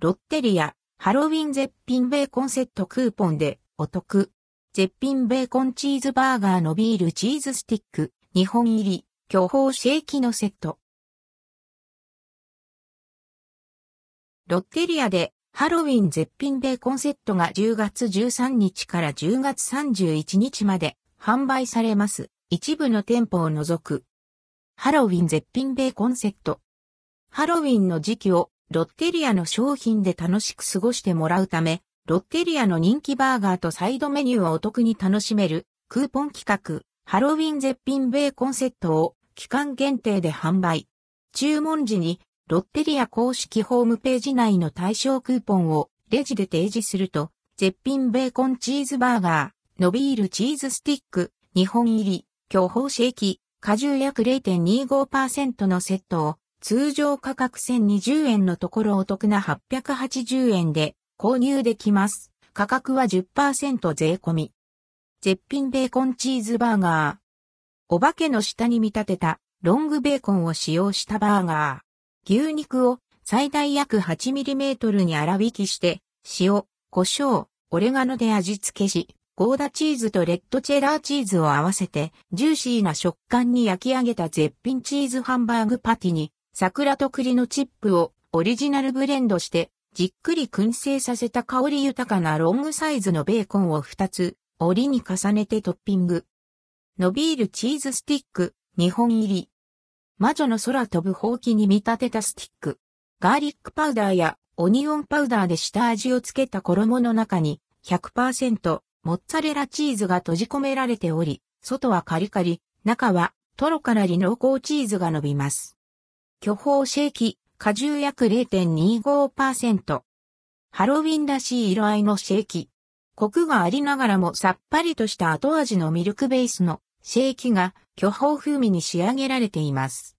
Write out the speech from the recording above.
ロッテリア、ハロウィン絶品ベーコンセットクーポンでお得。絶品ベーコンチーズバーガーのビールチーズスティック、2本入り、巨峰シェーキのセット。ロッテリアでハロウィン絶品ベーコンセットが10月13日から10月31日まで販売されます。一部の店舗を除く。ハロウィン絶品ベーコンセット。ハロウィンの時期をロッテリアの商品で楽しく過ごしてもらうため、ロッテリアの人気バーガーとサイドメニューをお得に楽しめるクーポン企画、ハロウィン絶品ベーコンセットを期間限定で販売。注文時にロッテリア公式ホームページ内の対象クーポンをレジで提示すると、絶品ベーコンチーズバーガー、ノビールチーズスティック、2本入り、巨峰シェーキ、果汁約0.25%のセットを通常価格1020円のところお得な880円で購入できます。価格は10%税込み。絶品ベーコンチーズバーガー。お化けの舌に見立てたロングベーコンを使用したバーガー。牛肉を最大約 8mm に粗挽きして、塩、胡椒、オレガノで味付けし、ゴーダチーズとレッドチェダーチーズを合わせて、ジューシーな食感に焼き上げた絶品チーズハンバーグパティに、桜と栗のチップをオリジナルブレンドして、じっくり燻製させた香り豊かなロングサイズのベーコンを2つ折りに重ねてトッピング。伸びるチーズスティック、2本入り。魔女の空飛ぶほうきに見立てたスティック。ガーリックパウダーやオニオンパウダーで下味をつけた衣の中に100%モッツァレラチーズが閉じ込められており、外はカリカリ、中はトロからり濃厚チーズが伸びます。巨峰シェーキ、果汁約0.25%。ハロウィンらしい色合いのシェーキ。コクがありながらもさっぱりとした後味のミルクベースのシェーキが巨峰風味に仕上げられています。